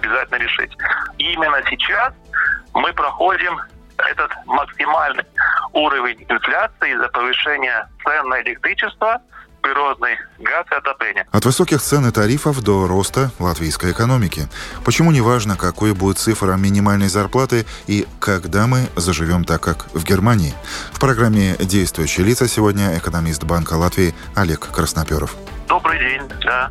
обязательно решить. И именно сейчас мы проходим этот максимальный уровень инфляции из-за повышения цен на электричество, природный газ и отопление. От высоких цен и тарифов до роста латвийской экономики. Почему не важно, какой будет цифра минимальной зарплаты и когда мы заживем так, как в Германии? В программе «Действующие лица» сегодня экономист Банка Латвии Олег Красноперов. Добрый день, да.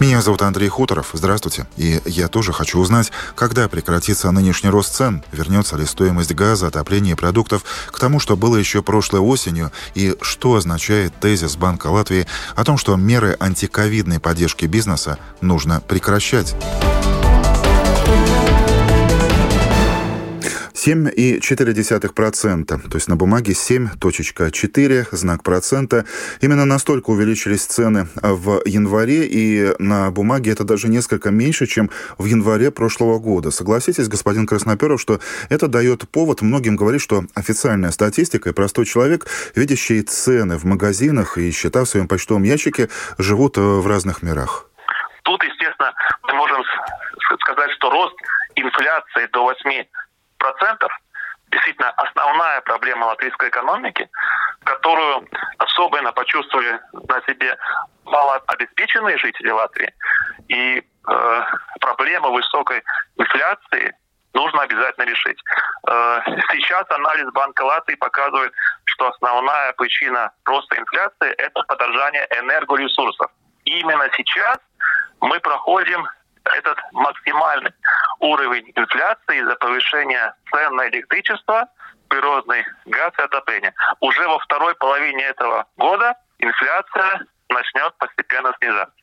Меня зовут Андрей Хуторов. Здравствуйте. И я тоже хочу узнать, когда прекратится нынешний рост цен, вернется ли стоимость газа, отопления и продуктов к тому, что было еще прошлой осенью, и что означает тезис Банка Латвии о том, что меры антиковидной поддержки бизнеса нужно прекращать. 7,4%, то есть на бумаге 7.4, знак процента. Именно настолько увеличились цены в январе, и на бумаге это даже несколько меньше, чем в январе прошлого года. Согласитесь, господин Красноперов, что это дает повод многим говорить, что официальная статистика и простой человек, видящий цены в магазинах и счета в своем почтовом ящике, живут э, в разных мирах. Тут, естественно, мы можем сказать, что рост инфляции до 8 процентов действительно основная проблема латвийской экономики, которую особенно почувствовали на себе малообеспеченные жители Латвии. И э, проблема высокой инфляции нужно обязательно решить. Э, сейчас анализ Банка Латвии показывает, что основная причина роста инфляции – это подорожание энергоресурсов. Именно сейчас мы проходим этот максимальный уровень инфляции из-за повышения цен на электричество, природный газ и отопление. Уже во второй половине этого года инфляция начнет постепенно снижаться.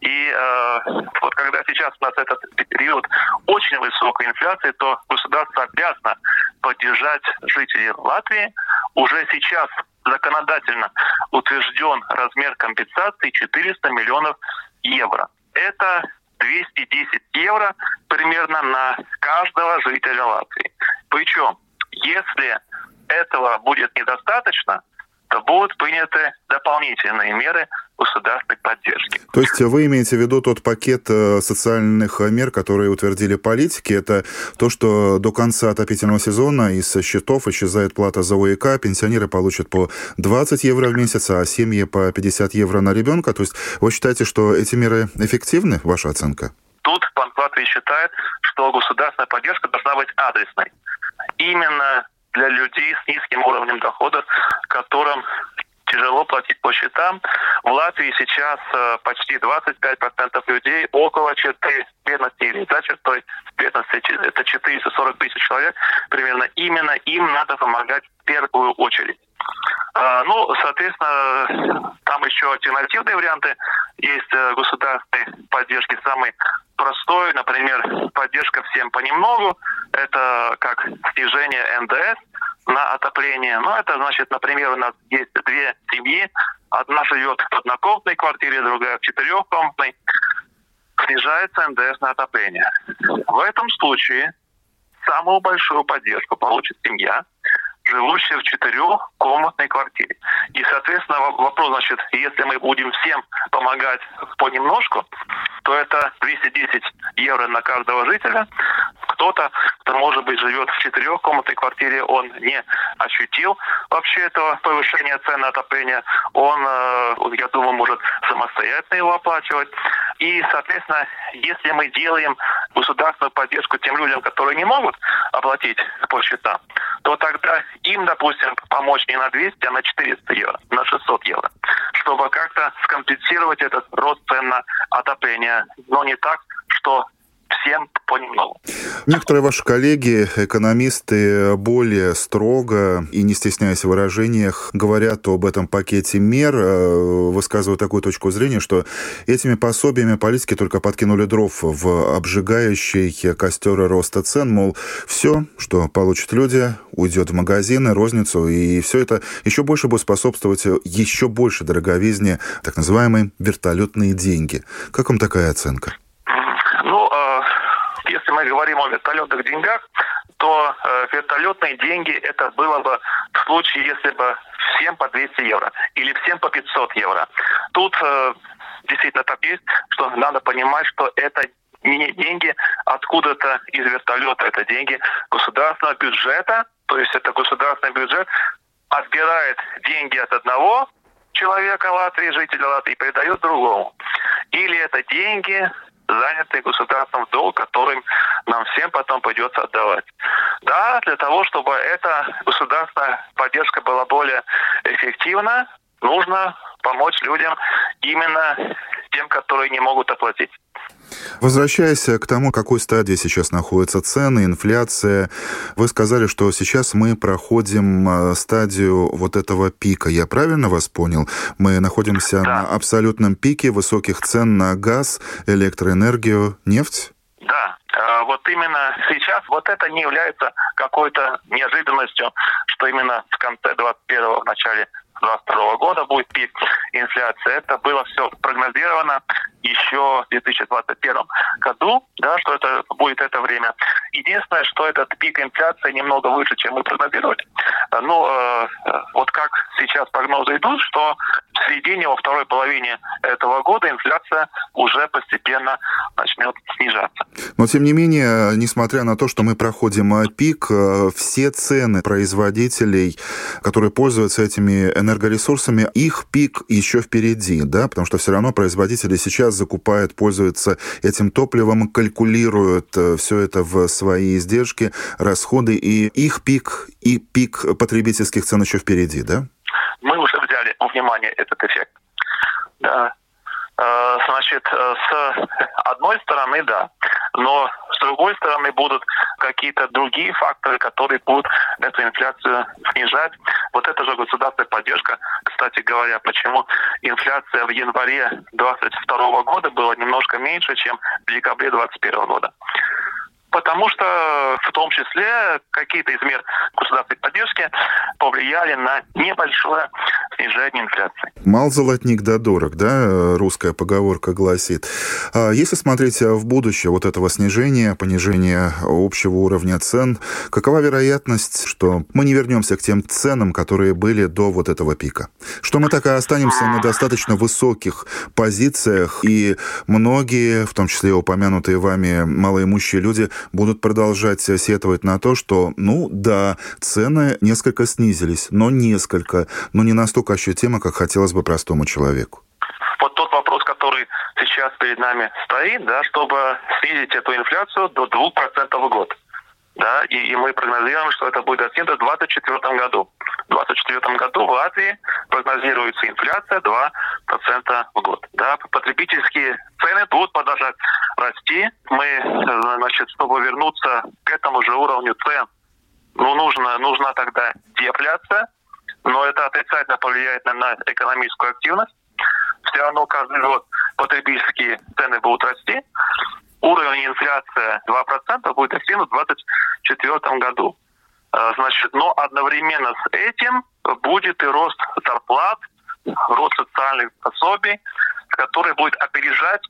И э, вот когда сейчас у нас этот период очень высокой инфляции, то государство обязано поддержать жителей Латвии. Уже сейчас законодательно утвержден размер компенсации 400 миллионов евро. Это 210 евро примерно на каждого жителя Латвии. Причем, если этого будет недостаточно, то будут приняты дополнительные меры государственной поддержки. То есть вы имеете в виду тот пакет э, социальных мер, которые утвердили политики, это то, что до конца отопительного сезона из счетов исчезает плата за ОЭК, пенсионеры получат по 20 евро в месяц, а семьи по 50 евро на ребенка. То есть вы считаете, что эти меры эффективны, ваша оценка? Тут Латвии считает, что государственная поддержка должна быть адресной. Именно для людей с низким уровнем дохода, которым тяжело платить по счетам. В Латвии сейчас э, почти 25% людей около черты бедности или за чертой бедности. Это 440 тысяч человек примерно. Именно им надо помогать в первую очередь. А, ну, соответственно, там еще альтернативные варианты есть э, государственной поддержки. Самый простой, например, поддержка всем понемногу. Это как снижение НДС на отопление. Ну, это значит, например, у нас есть две семьи. Одна живет в однокомнатной квартире, другая в четырехкомнатной. Снижается НДС на отопление. В этом случае самую большую поддержку получит семья, живущая в четырехкомнатной квартире. И, соответственно, вопрос, значит, если мы будем всем помогать понемножку, то это 210 евро на каждого жителя. Кто-то, кто, может быть, живет в четырехкомнатной квартире, он не ощутил вообще этого повышения цен на отопление. Он, э, я думаю, может самостоятельно его оплачивать. И, соответственно, если мы делаем государственную поддержку тем людям, которые не могут оплатить по счетам, то тогда им, допустим, помочь не на 200, а на 400 евро, на 600 евро, чтобы как-то скомпенсировать этот рост цен на отопление. Но не так, что всем понемногу. Некоторые ваши коллеги, экономисты, более строго и не стесняясь в выражениях, говорят об этом пакете мер, э, высказывают такую точку зрения, что этими пособиями политики только подкинули дров в обжигающий костер роста цен, мол, все, что получат люди, уйдет в магазины, розницу, и все это еще больше будет способствовать еще больше дороговизне так называемые вертолетные деньги. Как вам такая оценка? Если мы говорим о вертолетных деньгах, то э, вертолетные деньги это было бы в случае, если бы всем по 200 евро или всем по 500 евро. Тут э, действительно так есть, что надо понимать, что это не деньги откуда-то из вертолета, это деньги государственного бюджета, то есть это государственный бюджет отбирает деньги от одного человека Латвии, жителя Латвии, передает другому. Или это деньги, занятые государством долг, которым нам всем потом придется отдавать. Да, для того, чтобы эта государственная поддержка была более эффективна, нужно помочь людям именно тем, которые не могут оплатить. Возвращаясь к тому, какой стадии сейчас находятся цены, инфляция, вы сказали, что сейчас мы проходим э, стадию вот этого пика. Я правильно вас понял? Мы находимся да. на абсолютном пике высоких цен на газ, электроэнергию, нефть? Да, э, вот именно сейчас вот это не является какой-то неожиданностью, что именно в конце 21-го, в начале 2022 года будет пик инфляции. Это было все прогнозировано еще в 2021 году, да, что это будет это время. Единственное, что этот пик инфляции немного выше, чем мы прогнозировали. Ну, э, вот как сейчас прогнозы идут, что в середине, во второй половине этого года инфляция уже постепенно начнет снижаться. Но, тем не менее, несмотря на то, что мы проходим э, пик, э, все цены производителей, которые пользуются этими энергоресурсами, их пик еще впереди, да, потому что все равно производители сейчас закупают, пользуются этим топливом, калькулируют э, все это в свои издержки, расходы, и их пик, и пик потребительских цен еще впереди, да? Мы уже взяли внимание этот эффект. Да. Э, значит, э, с одной стороны, да, но с другой стороны будут какие-то другие факторы, которые будут эту инфляцию снижать. Вот это же государственная поддержка. Кстати говоря, почему инфляция в январе 2022 года была немножко меньше, чем в декабре 2021 года потому что в том числе какие-то из мер государственной поддержки повлияли на небольшое снижение инфляции. Мал золотник да дорог, да, русская поговорка гласит. А если смотреть в будущее вот этого снижения, понижения общего уровня цен, какова вероятность, что мы не вернемся к тем ценам, которые были до вот этого пика? Что мы так и останемся на достаточно высоких позициях, и многие, в том числе упомянутые вами малоимущие люди, будут продолжать сетовать на то, что, ну да, цены несколько снизились, но несколько, но не настолько ощутимо, как хотелось бы простому человеку. Вот тот вопрос, который сейчас перед нами стоит, да, чтобы снизить эту инфляцию до 2% в год. Да, и, и мы прогнозируем, что это будет достигнуто в 2024 году. В 2024 году в Латвии прогнозируется инфляция 2% в год. Да, потребительские цены будут продолжать расти. Мы, значит, чтобы вернуться к этому же уровню цен, ну, нужно, нужна тогда дефляция, но это отрицательно повлияет на, экономическую активность. Все равно каждый год потребительские цены будут расти. Уровень инфляции 2% будет достигнут в 2024 году. А, значит, но одновременно с этим будет и рост зарплат, рост социальных пособий, который будет опережать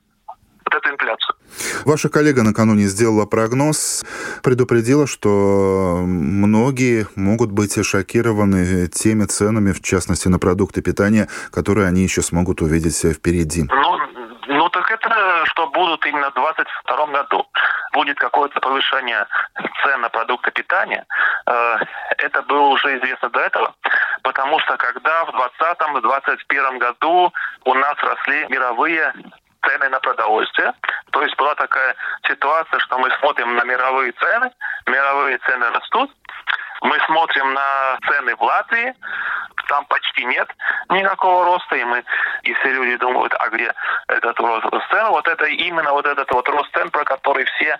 вот эту инфляцию. Ваша коллега накануне сделала прогноз, предупредила, что многие могут быть шокированы теми ценами, в частности на продукты питания, которые они еще смогут увидеть впереди. Ну, ну так это что будут именно в 2022 году. Будет какое-то повышение цен на продукты питания. Э, это было уже известно до этого, потому что когда в 2020-2021 году у нас росли мировые цены на продовольствие. То есть была такая ситуация, что мы смотрим на мировые цены, мировые цены растут, мы смотрим на цены в Латвии, там почти нет никакого роста, и мы, если люди думают, а где этот рост цен, вот это именно вот этот вот рост цен, про который все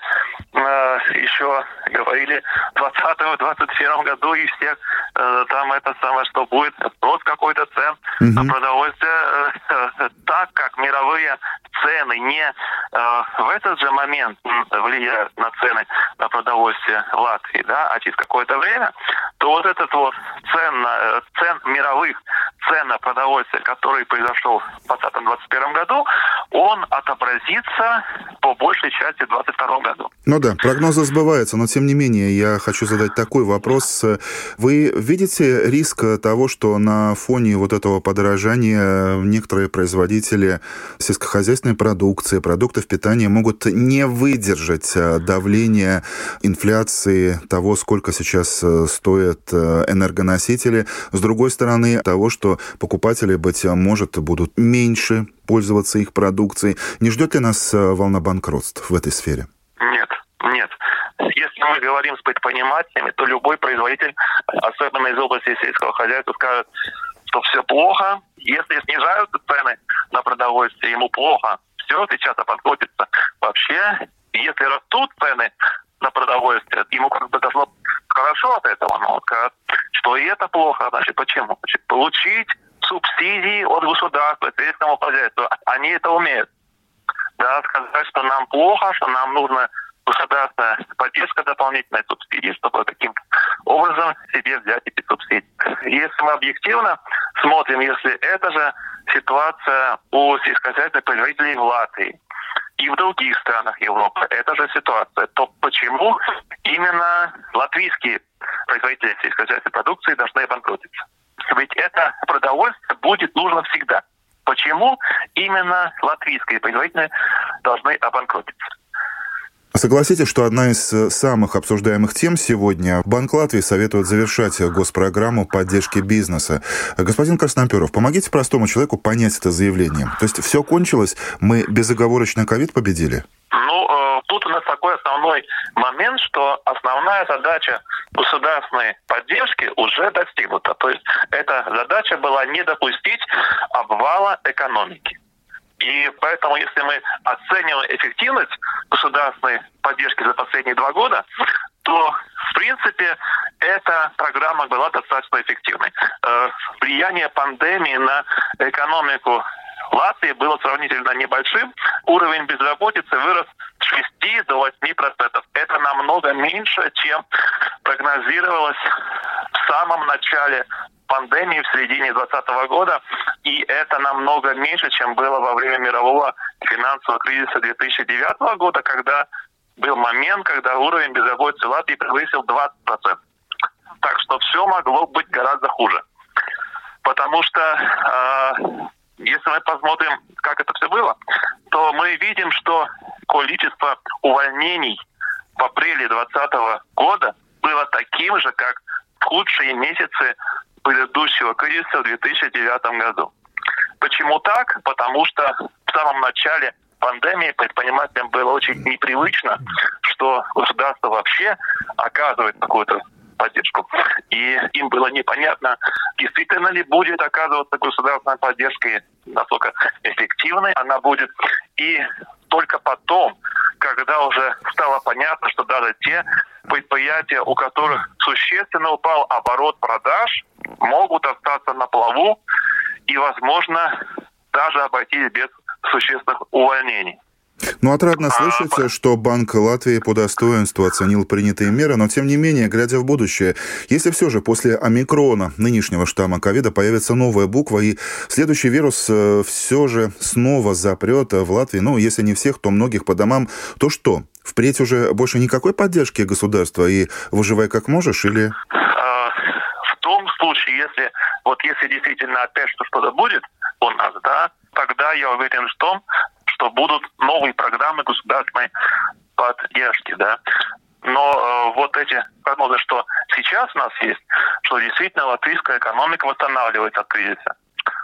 э, еще говорили в 2020-2021 году, и все э, там это самое, что будет рост какой-то цен mm-hmm. на продовольствие, э, э, так как мировые цены не э, в этот же момент влияют на цены на продовольствие Латвии, да, а через какое-то время, то вот этот вот цен, э, цен мировых цен на продовольствие, который произошел в 2020-2021 году, он отобразится по большей части в 2022 году. Ну да, прогнозы сбываются, но тем не менее я хочу задать такой вопрос. Вы видите риск того, что на фоне вот этого подорожания некоторые производители сельскохозяйственной продукции, продуктов питания могут не выдержать э, давления инфляции того, сколько сейчас э, стоят э, энергоносители. С другой стороны, того, что покупатели, быть может, будут меньше пользоваться их продукцией. Не ждет ли нас волна банкротств в этой сфере? Нет, нет. Если мы говорим с предпринимателями, то любой производитель, особенно из области сельского хозяйства, скажет, что все плохо. Если снижаются цены на продовольствие, ему плохо. Все, сейчас обанкротится. Вообще, если растут цены на продовольствие, ему как бы должно хорошо от этого, но что и это плохо. Значит, почему? Значит, получить субсидии от государства, сельскому хозяйству. Они это умеют. Да, сказать, что нам плохо, что нам нужно государство поддержка дополнительной субсидии, чтобы каким-то образом себе взять эти субсидии. Если мы объективно смотрим, если это же ситуация у сельскохозяйственных производителей в Латвии и в других странах Европы, это же ситуация, то почему именно латвийские производители сельскохозяйственной продукции должны обанкротиться? Ведь это продовольствие будет нужно всегда. Почему именно латвийские производители должны обанкротиться? Согласитесь, что одна из э, самых обсуждаемых тем сегодня – Банк Латвии советует завершать госпрограмму поддержки бизнеса. Господин Красноперов, помогите простому человеку понять это заявление. То есть все кончилось, мы безоговорочно ковид победили? Ну, э, тут у нас такой основной момент, что основная задача государственной поддержки уже достигнута. То есть эта задача была не допустить обвала экономики. И поэтому, если мы оцениваем эффективность государственной поддержки за последние два года, то, в принципе, эта программа была достаточно эффективной. Э, влияние пандемии на экономику Латвии было сравнительно небольшим. Уровень безработицы вырос с 6 до 8 процентов. Это намного меньше, чем прогнозировалось в самом начале пандемии в середине 2020 года, и это намного меньше, чем было во время мирового финансового кризиса 2009 года, когда был момент, когда уровень безработицы Латвии превысил 20%. Так что все могло быть гораздо хуже. Потому что э, если мы посмотрим, как это все было, то мы видим, что количество увольнений в апреле 2020 года было таким же, как худшие месяцы предыдущего кризиса в 2009 году. Почему так? Потому что в самом начале пандемии предпринимателям было очень непривычно, что государство вообще оказывает какую-то поддержку. И им было непонятно, действительно ли будет оказываться государственная поддержка и насколько эффективной она будет. И только потом, когда уже стало понятно, что даже те предприятия, у которых существенно упал оборот продаж, могут остаться на плаву и, возможно, даже обойтись без существенных увольнений. Ну, отрадно слышать, а, что Банк Латвии по достоинству оценил принятые меры, но, тем не менее, глядя в будущее, если все же после омикрона, нынешнего штамма ковида, появится новая буква, и следующий вирус э, все же снова запрет в Латвии, ну, если не всех, то многих по домам, то что? Впредь уже больше никакой поддержки государства и выживай как можешь, или... А, в том случае, если вот если действительно опять что-то будет у нас, да, тогда я уверен в том, что будут новые программы государственной поддержки, да. Но э, вот эти прогнозы, что сейчас у нас есть, что действительно латвийская экономика восстанавливается от кризиса.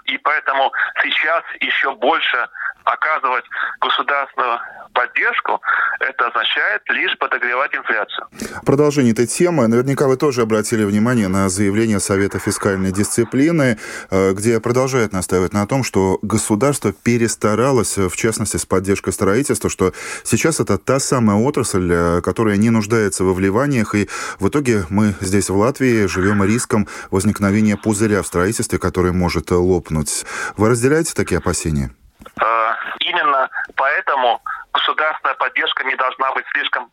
И поэтому сейчас еще больше оказывать государственную поддержку, это означает лишь подогревать инфляцию. Продолжение этой темы. Наверняка вы тоже обратили внимание на заявление Совета фискальной дисциплины, э, где продолжает настаивать на том, что государство перестаралось, в частности, с поддержкой строительства, что сейчас это та самая отрасль, э, которая не нуждается во вливаниях, и в итоге мы здесь, в Латвии, живем риском возникновения пузыря в строительстве, который может лопнуть. Вы разделяете такие опасения? Именно поэтому государственная поддержка не должна быть слишком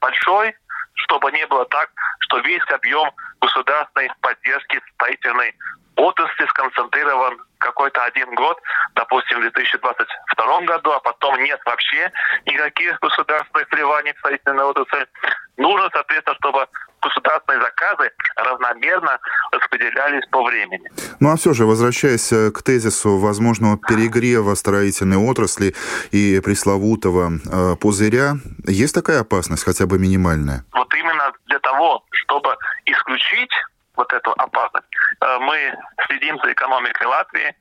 большой, чтобы не было так, что весь объем государственной поддержки строительной отрасли сконцентрирован какой-то один год, допустим, в 2022 году, а потом нет вообще никаких государственных вливаний в строительную отрасль. Нужно, соответственно, чтобы государственные заказы равномерно распределялись по времени. Ну а все же, возвращаясь э, к тезису возможного перегрева строительной отрасли и пресловутого э, пузыря, есть такая опасность, хотя бы минимальная? Вот именно для того, чтобы исключить вот эту опасность. Э, мы следим за экономикой Латвии,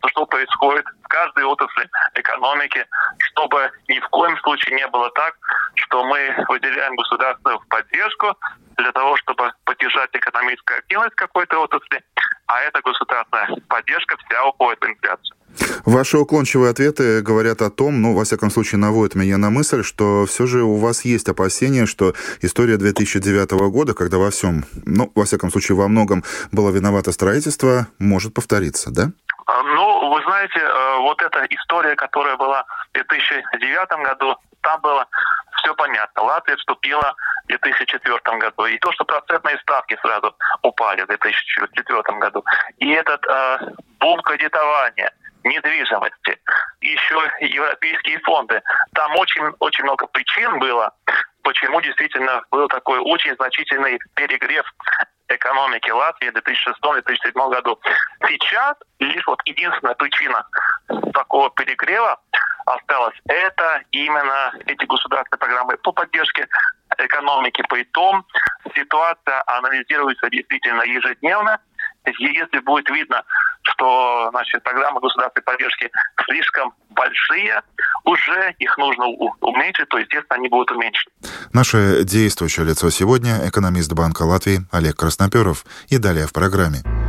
то, что происходит в каждой отрасли экономики, чтобы ни в коем случае не было так, что мы выделяем государственную поддержку для того, чтобы поддержать экономическую активность какой-то отрасли, а эта государственная поддержка вся уходит в инфляцию. Ваши уклончивые ответы говорят о том, ну, во всяком случае, наводят меня на мысль, что все же у вас есть опасения, что история 2009 года, когда во всем, ну, во всяком случае, во многом было виновато строительство, может повториться, да? А, ну, вы знаете, э, вот эта история, которая была в 2009 году, там было все понятно. Латвия вступила 2004 году. И то, что процентные ставки сразу упали в 2004 году. И этот э, бум кредитования, недвижимости, еще европейские фонды. Там очень, очень много причин было, почему действительно был такой очень значительный перегрев экономики Латвии в 2006-2007 году. Сейчас лишь вот единственная причина такого перегрева осталась, это именно эти государственные программы по поддержке экономики. При том ситуация анализируется действительно ежедневно. Если будет видно, что значит, программы государственной поддержки слишком большие, уже их нужно уменьшить, то, естественно, они будут уменьшены. Наше действующее лицо сегодня – экономист Банка Латвии Олег Красноперов. И далее в программе.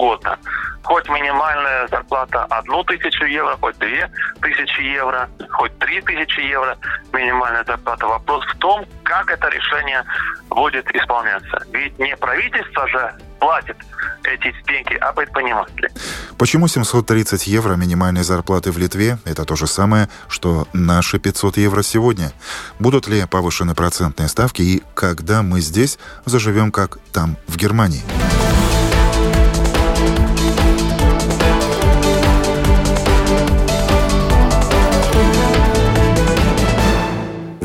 Угодно. Хоть минимальная зарплата одну тысячу евро, хоть две тысячи евро, хоть три тысячи евро минимальная зарплата. Вопрос в том, как это решение будет исполняться. Ведь не правительство же платит эти деньги, а предприниматели. Почему 730 евро минимальной зарплаты в Литве – это то же самое, что наши 500 евро сегодня? Будут ли повышены процентные ставки и когда мы здесь заживем, как там, в Германии?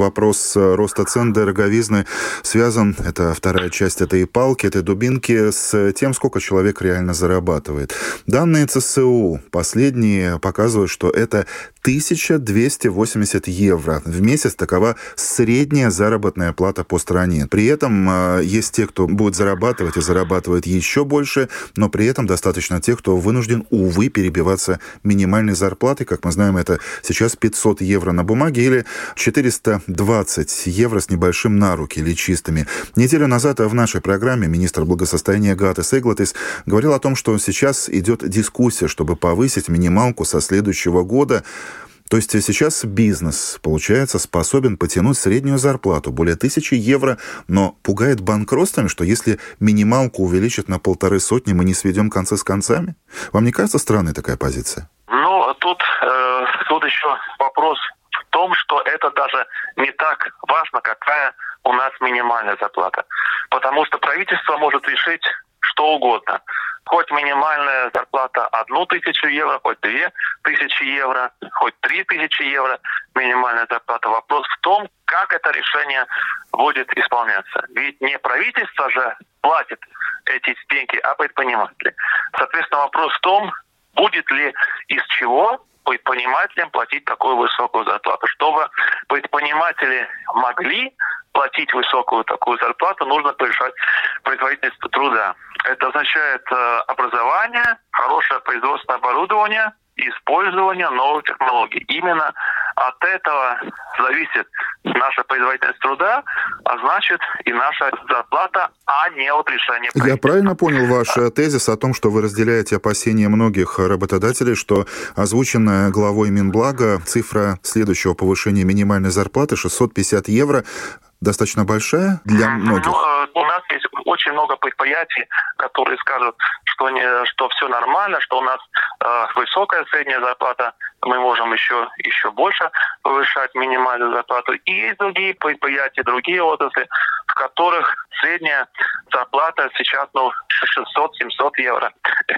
Вопрос э, роста цен дороговизны связан, это вторая часть этой палки, этой дубинки, с тем, сколько человек реально зарабатывает. Данные ЦСУ последние показывают, что это 1280 евро в месяц. Такова средняя заработная плата по стране. При этом э, есть те, кто будет зарабатывать и зарабатывает еще больше, но при этом достаточно тех, кто вынужден, увы, перебиваться минимальной зарплатой. Как мы знаем, это сейчас 500 евро на бумаге или 420 евро с небольшим на руки или чистыми. Неделю назад в нашей программе министр благосостояния Гатес Эглатис говорил о том, что сейчас идет дискуссия, чтобы повысить минималку со следующего года то есть сейчас бизнес, получается, способен потянуть среднюю зарплату более тысячи евро, но пугает банкротствами, что если минималку увеличат на полторы сотни, мы не сведем концы с концами? Вам не кажется странной такая позиция? Ну, тут, э, тут еще вопрос том, что это даже не так важно, какая у нас минимальная зарплата. Потому что правительство может решить что угодно хоть минимальная зарплата одну тысячу евро, хоть две тысячи евро, хоть три тысячи евро минимальная зарплата. Вопрос в том, как это решение будет исполняться. Ведь не правительство же платит эти деньги, а предприниматели. Соответственно, вопрос в том, будет ли из чего предпринимателям платить такую высокую зарплату, чтобы предприниматели могли платить высокую такую зарплату, нужно повышать производительность труда. Это означает э, образование, хорошее производственное оборудование, использование новых технологий. Именно от этого зависит наша производительность труда, а значит и наша зарплата, а не от решения Я правильно понял ваш э, тезис о том, что вы разделяете опасения многих работодателей, что озвученная главой Минблага цифра следующего повышения минимальной зарплаты 650 евро достаточно большая для многих? Ну, э, у нас есть очень много предприятий, которые скажут, что, не, что все нормально, что у нас э, высокая средняя зарплата, мы можем еще, еще больше повышать минимальную зарплату. И есть другие предприятия, другие отрасли, в которых средняя зарплата сейчас ну, 600-700 евро.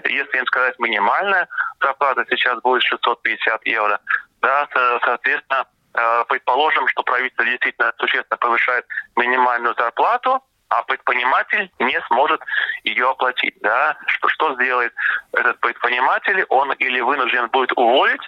Если им сказать минимальная зарплата сейчас будет 650 евро, да, соответственно, предположим, что правительство действительно существенно повышает минимальную зарплату, а предприниматель не сможет ее оплатить. Да? Что, что сделает этот предприниматель? Он или вынужден будет уволить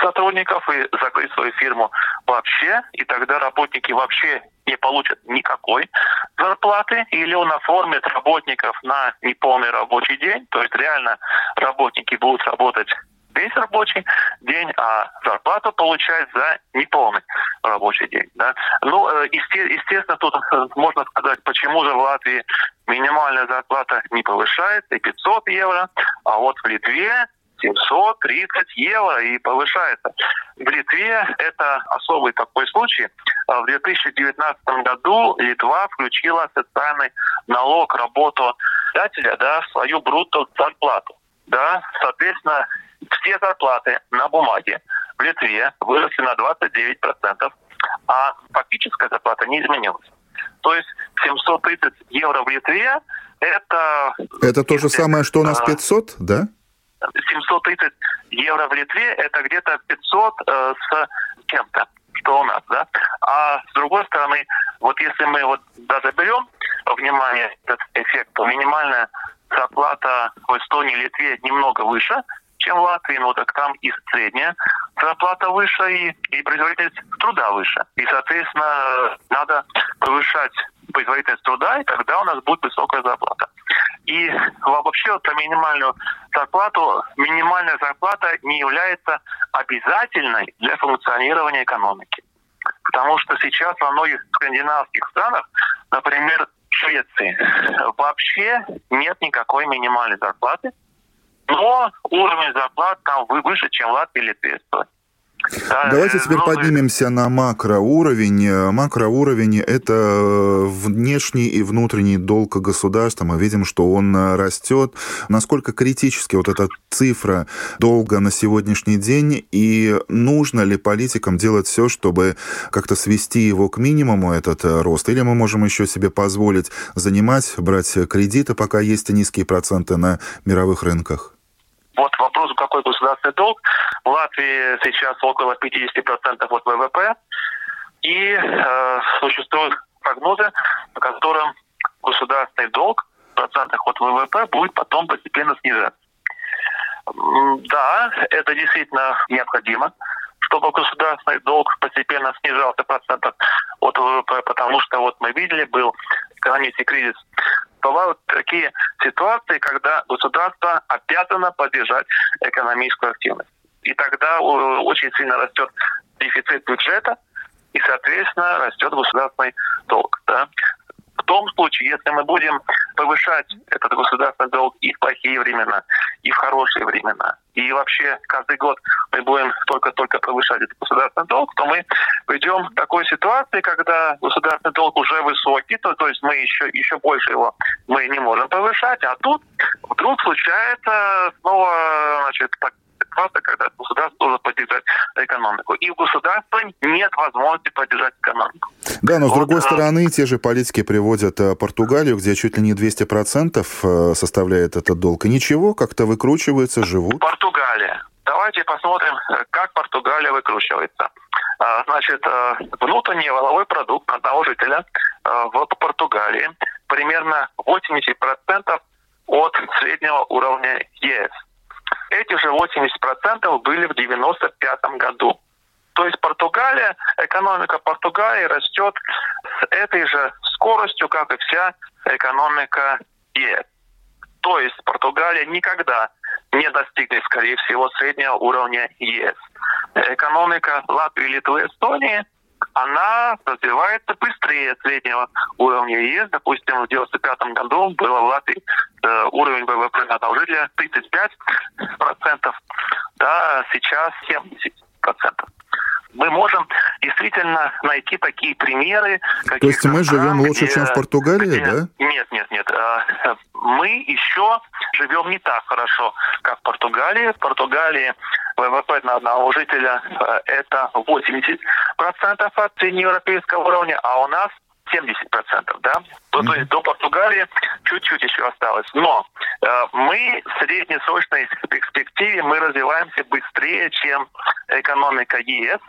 сотрудников и закрыть свою фирму вообще, и тогда работники вообще не получат никакой зарплаты, или он оформит работников на неполный рабочий день, то есть реально работники будут работать весь рабочий день, а зарплату получать за неполный рабочий день. Да? Ну, э, естественно, тут можно сказать, почему же в Латвии минимальная зарплата не повышается, и 500 евро, а вот в Литве 730 евро и повышается. В Литве это особый такой случай. А в 2019 году Литва включила социальный налог работодателя да, в свою брутто зарплату. Да, соответственно, все зарплаты на бумаге в Литве выросли на 29%, а фактическая зарплата не изменилась. То есть 730 евро в Литве это... Это то же самое, что у нас 500, а, да? 730 евро в Литве это где-то 500 э, с чем-то, что у нас, да? А с другой стороны, вот если мы вот даже берем внимание этот эффект, то минимальная зарплата в Эстонии и Литве немного выше, чем в Латвии, но так там и средняя зарплата выше, и, и производительность труда выше. И, соответственно, надо повышать производительность труда, и тогда у нас будет высокая зарплата. И вообще про минимальную зарплату, минимальная зарплата не является обязательной для функционирования экономики. Потому что сейчас во многих скандинавских странах, например, Швеции, вообще нет никакой минимальной зарплаты, но уровень зарплат там выше, чем в Латвии или Литве. Давайте теперь ну, поднимемся на макроуровень. Макроуровень – это внешний и внутренний долг государства. Мы видим, что он растет. Насколько критически вот эта цифра долга на сегодняшний день? И нужно ли политикам делать все, чтобы как-то свести его к минимуму, этот рост? Или мы можем еще себе позволить занимать, брать кредиты, пока есть низкие проценты на мировых рынках? Вот вопрос, какой государственный долг. В Латвии сейчас около 50% от ВВП. И э, существуют прогнозы, по которым государственный долг в процентах от ВВП будет потом постепенно снижаться. Да, это действительно необходимо, чтобы государственный долг постепенно снижался процентов от ВВП, потому что вот мы видели, был экономический кризис бывают такие ситуации, когда государство обязано поддержать экономическую активность. И тогда очень сильно растет дефицит бюджета, и, соответственно, растет государственный долг. Да? В том случае, если мы будем повышать этот государственный долг и в плохие времена, и в хорошие времена, и вообще каждый год мы будем только-только повышать этот государственный долг, то мы придем к такой ситуации, когда государственный долг уже высокий, то, то есть мы еще, еще больше его мы не можем повышать, а тут вдруг случается снова значит, так, ситуация, когда государство должно поддержать экономику. И у государства нет возможности поддержать экономику. Да, но с вот, другой а... стороны, те же политики приводят э, Португалию, где чуть ли не 200% э, составляет этот долг. И ничего, как-то выкручивается, живут. Португалия. Давайте посмотрим, как Португалия выкручивается. А, значит, внутренний валовой продукт одного жителя в Португалии примерно 80% от среднего уровня ЕС. Эти же 80% были в 95 году. То есть Португалия, экономика Португалии растет с этой же скоростью, как и вся экономика ЕС. То есть Португалия никогда не достигнет, скорее всего, среднего уровня ЕС. Экономика Латвии, Литвы, Эстонии она развивается быстрее среднего уровня ЕС. Допустим, в 1995 году было в Латвии э, уровень ВВП на жителя 35%, да, сейчас 70% мы можем действительно найти такие примеры. То есть мы живем лучше, где, чем в Португалии, где, да? Нет, нет, нет. А, мы еще живем не так хорошо, как в Португалии. В Португалии ВВП на одного жителя э, это 80% от среднеевропейского уровня, а у нас 70%, да? Mm-hmm. То есть до Португалии чуть-чуть еще осталось. Но э, мы в среднесрочной перспективе мы развиваемся быстрее, чем экономика ЕС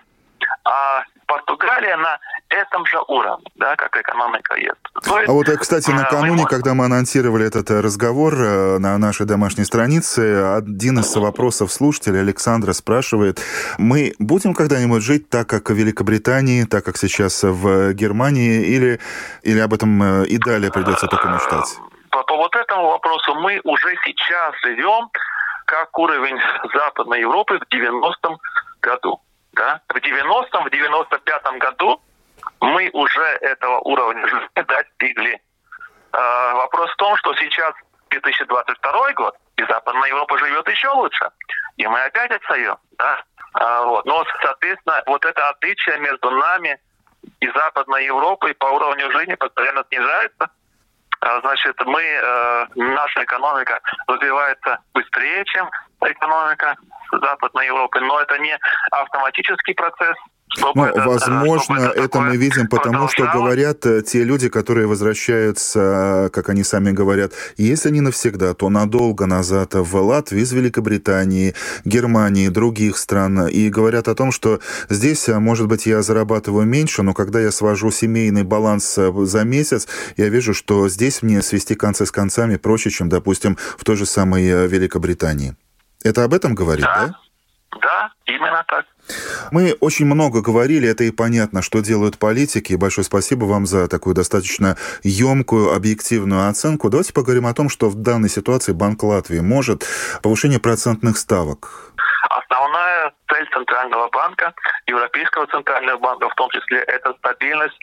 а Португалия на этом же уровне, да, как экономика есть. есть а вот, э, кстати, накануне, мы... когда мы анонсировали этот э, разговор э, на нашей домашней странице, один из вопросов слушателей, Александра, спрашивает, мы будем когда-нибудь жить так, как в Великобритании, так, как сейчас в Германии, или, или об этом и далее придется только мечтать? По, по вот этому вопросу мы уже сейчас живем как уровень Западной Европы в 90-м году. Да? В 90-м, в 95-м году мы уже этого уровня жизни достигли. Э, вопрос в том, что сейчас 2022 год, и Западная Европа живет еще лучше. И мы опять отстаем. Да? Э, вот. Но, соответственно, вот это отличие между нами и Западной Европой по уровню жизни постоянно снижается. Значит, мы, э, наша экономика развивается быстрее, чем экономика Западной Европы, но это не автоматический процесс, ну, это, возможно, это, это мы видим потому, что говорят э, те люди, которые возвращаются, как они сами говорят, если не навсегда, то надолго назад в Латвию из Великобритании, Германии, других стран, и говорят о том, что здесь, может быть, я зарабатываю меньше, но когда я свожу семейный баланс э, за месяц, я вижу, что здесь мне свести концы с концами проще, чем, допустим, в той же самой э, Великобритании. Это об этом говорит, да? Да, да именно так. Мы очень много говорили, это и понятно, что делают политики. Большое спасибо вам за такую достаточно емкую, объективную оценку. Давайте поговорим о том, что в данной ситуации Банк Латвии может повышение процентных ставок. Основная цель Центрального банка, Европейского Центрального банка в том числе, это стабильность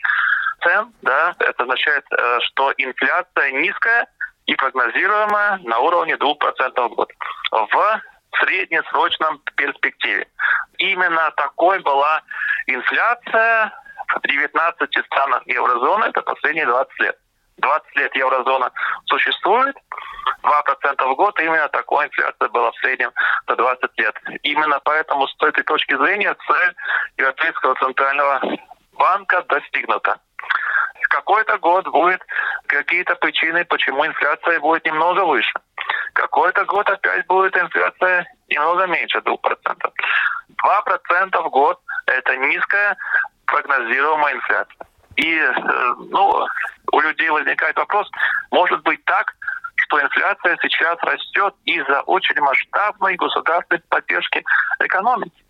цен. Да? Это означает, э, что инфляция низкая и прогнозируемая на уровне 2% в год. В среднесрочном перспективе. Именно такой была инфляция в 19 странах еврозоны, это последние 20 лет. 20 лет еврозона существует, 2% в год, именно такой инфляция была в среднем за 20 лет. Именно поэтому с этой точки зрения цель Европейского центрального банка достигнута. В какой-то год будет какие-то причины, почему инфляция будет немного выше. Какой-то год опять будет инфляция немного меньше 2%. 2% в год – это низкая прогнозируемая инфляция. И э, ну, у людей возникает вопрос, может быть так, что инфляция сейчас растет из-за очень масштабной государственной поддержки экономики.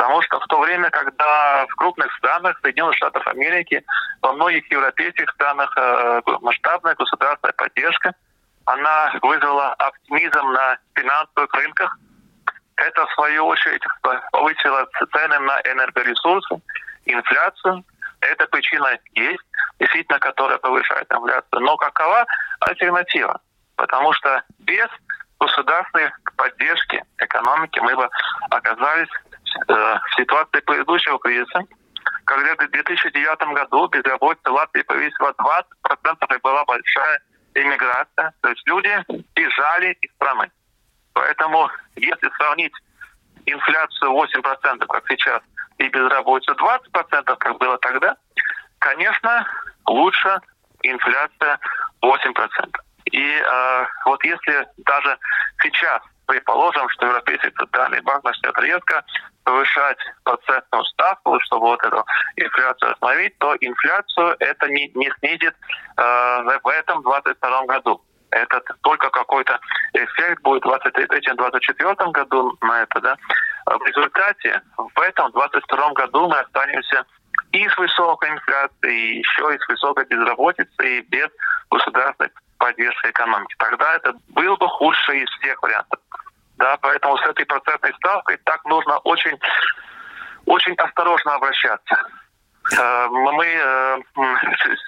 Потому что в то время, когда в крупных странах Соединенных Штатов Америки, во многих европейских странах э, масштабная государственная поддержка – она вызвала оптимизм на финансовых рынках. Это, в свою очередь, повысило цены на энергоресурсы, инфляцию. Эта причина есть, действительно, которая повышает инфляцию. Но какова альтернатива? Потому что без государственной поддержки экономики мы бы оказались в ситуации предыдущего кризиса, когда в 2009 году безработица Латвии повысила 20% и была большая иммиграция, то есть люди бежали из страны. Поэтому, если сравнить инфляцию 8%, как сейчас, и безработицу 20%, как было тогда, конечно, лучше инфляция 8%. И э, вот если даже сейчас предположим, что Европейский центральный банк начнет резко повышать процентную ставку, чтобы вот эту инфляцию остановить, то инфляцию это не, не снизит э, в этом 2022 году. Это только какой-то эффект будет в 2023-2024 году на это, да. в результате в этом 2022 году мы останемся и с высокой инфляцией, еще и с высокой безработицей, и без государственной поддержки экономики. Тогда это был бы худший из всех вариантов. Да, поэтому с этой процентной ставкой так нужно очень, очень осторожно обращаться. Э, мы э,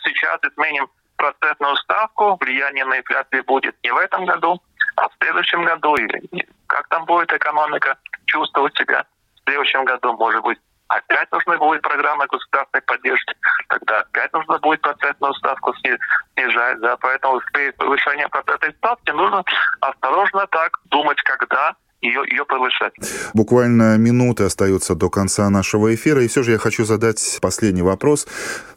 сейчас изменим процентную ставку, влияние на инфляцию будет не в этом году, а в следующем году. И как там будет экономика чувствовать себя в следующем году, может быть, опять нужна будет программа государственной поддержки, тогда опять нужно будет процентную ставку снижать. Да, поэтому при повышении процентной ставки нужно осторожно так думать, когда ее, ее повышать. Буквально минуты остаются до конца нашего эфира, и все же я хочу задать последний вопрос.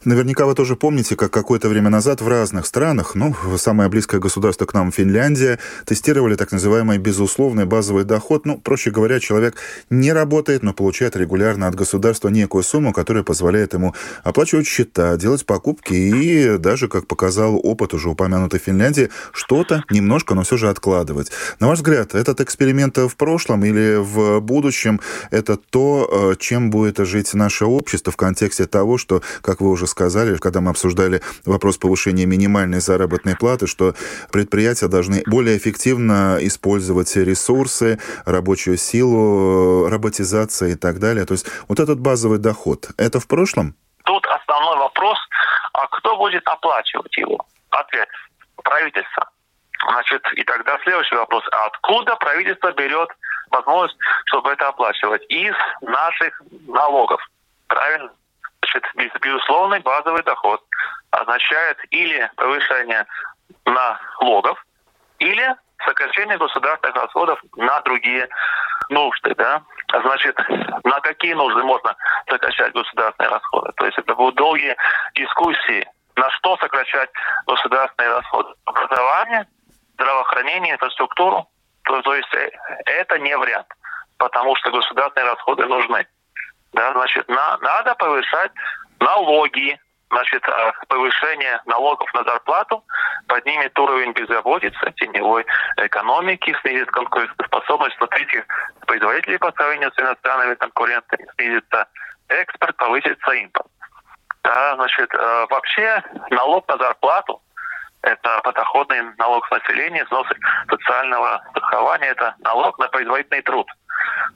Наверняка вы тоже помните, как какое-то время назад в разных странах, ну, самое близкое государство к нам, Финляндия, тестировали так называемый безусловный базовый доход. Ну, проще говоря, человек не работает, но получает регулярно от государства некую сумму, которая позволяет ему оплачивать счета, делать покупки и даже, как показал опыт уже упомянутой Финляндии, что-то немножко, но все же откладывать. На ваш взгляд, этот эксперимент в прошлом или в будущем это то, э, чем будет жить наше общество в контексте того, что, как вы уже сказали, когда мы обсуждали вопрос повышения минимальной заработной платы, что предприятия должны более эффективно использовать ресурсы, рабочую силу, роботизация и так далее. То есть вот этот базовый доход, это в прошлом? Тут основной вопрос, а кто будет оплачивать его? Ответ – правительство. Значит, и тогда следующий вопрос. А откуда правительство берет возможность, чтобы это оплачивать? Из наших налогов. Правильно? Значит, безусловный базовый доход означает или повышение налогов, или сокращение государственных расходов на другие нужды, да. Значит, на какие нужды можно сокращать государственные расходы? То есть это будут долгие дискуссии, на что сокращать государственные расходы. Образование, здравоохранение, инфраструктуру. То, то есть э, это не вариант, потому что государственные расходы нужны. Да, значит, на, надо повышать налоги, значит, э, повышение налогов на зарплату поднимет уровень безработицы, теневой экономики, снизит конкурентоспособность внутренних производителей по сравнению с иностранными конкурентами, снизится экспорт, повысится импорт. Да, значит, э, вообще налог на зарплату это подоходный налог с населения, взносы социального страхования, это налог на производительный труд.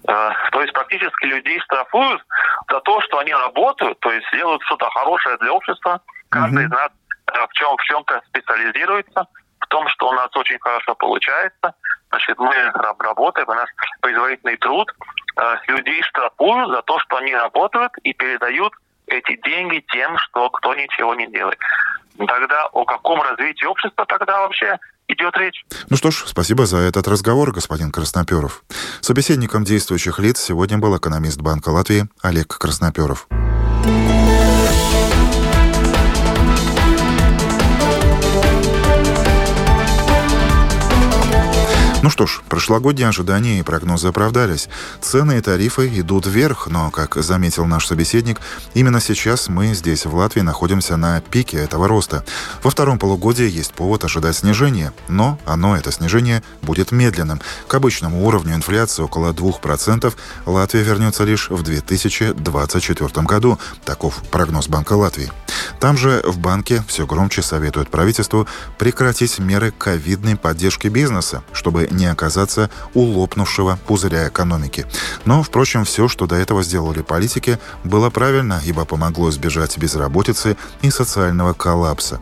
Э, то есть практически людей штрафуют за то, что они работают, то есть делают что-то хорошее для общества. Каждый из нас э, в чем в чем-то специализируется, в том, что у нас очень хорошо получается. Значит, мы работаем, у нас производительный труд. Э, людей штрафуют за то, что они работают и передают эти деньги тем, что кто ничего не делает. Тогда о каком развитии общества тогда вообще идет речь? Ну что ж, спасибо за этот разговор, господин Красноперов. Собеседником действующих лиц сегодня был экономист Банка Латвии Олег Красноперов. Ну что ж, прошлогодние ожидания и прогнозы оправдались. Цены и тарифы идут вверх, но, как заметил наш собеседник, именно сейчас мы здесь, в Латвии, находимся на пике этого роста. Во втором полугодии есть повод ожидать снижения, но оно, это снижение, будет медленным. К обычному уровню инфляции около 2% Латвия вернется лишь в 2024 году. Таков прогноз Банка Латвии. Там же в банке все громче советуют правительству прекратить меры ковидной поддержки бизнеса, чтобы не оказаться у лопнувшего пузыря экономики. Но, впрочем, все, что до этого сделали политики, было правильно, ибо помогло избежать безработицы и социального коллапса.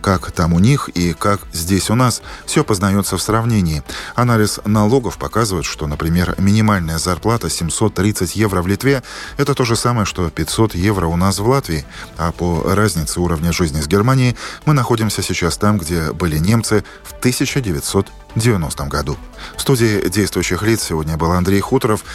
Как там у них и как здесь у нас, все познается в сравнении. Анализ налогов показывает, что, например, минимальная зарплата 730 евро в Литве – это то же самое, что 500 евро у нас в Латвии. А по разнице уровня жизни с Германией мы находимся сейчас там, где были немцы в 1900 1990 году. В студии действующих лиц сегодня был Андрей Хуторов.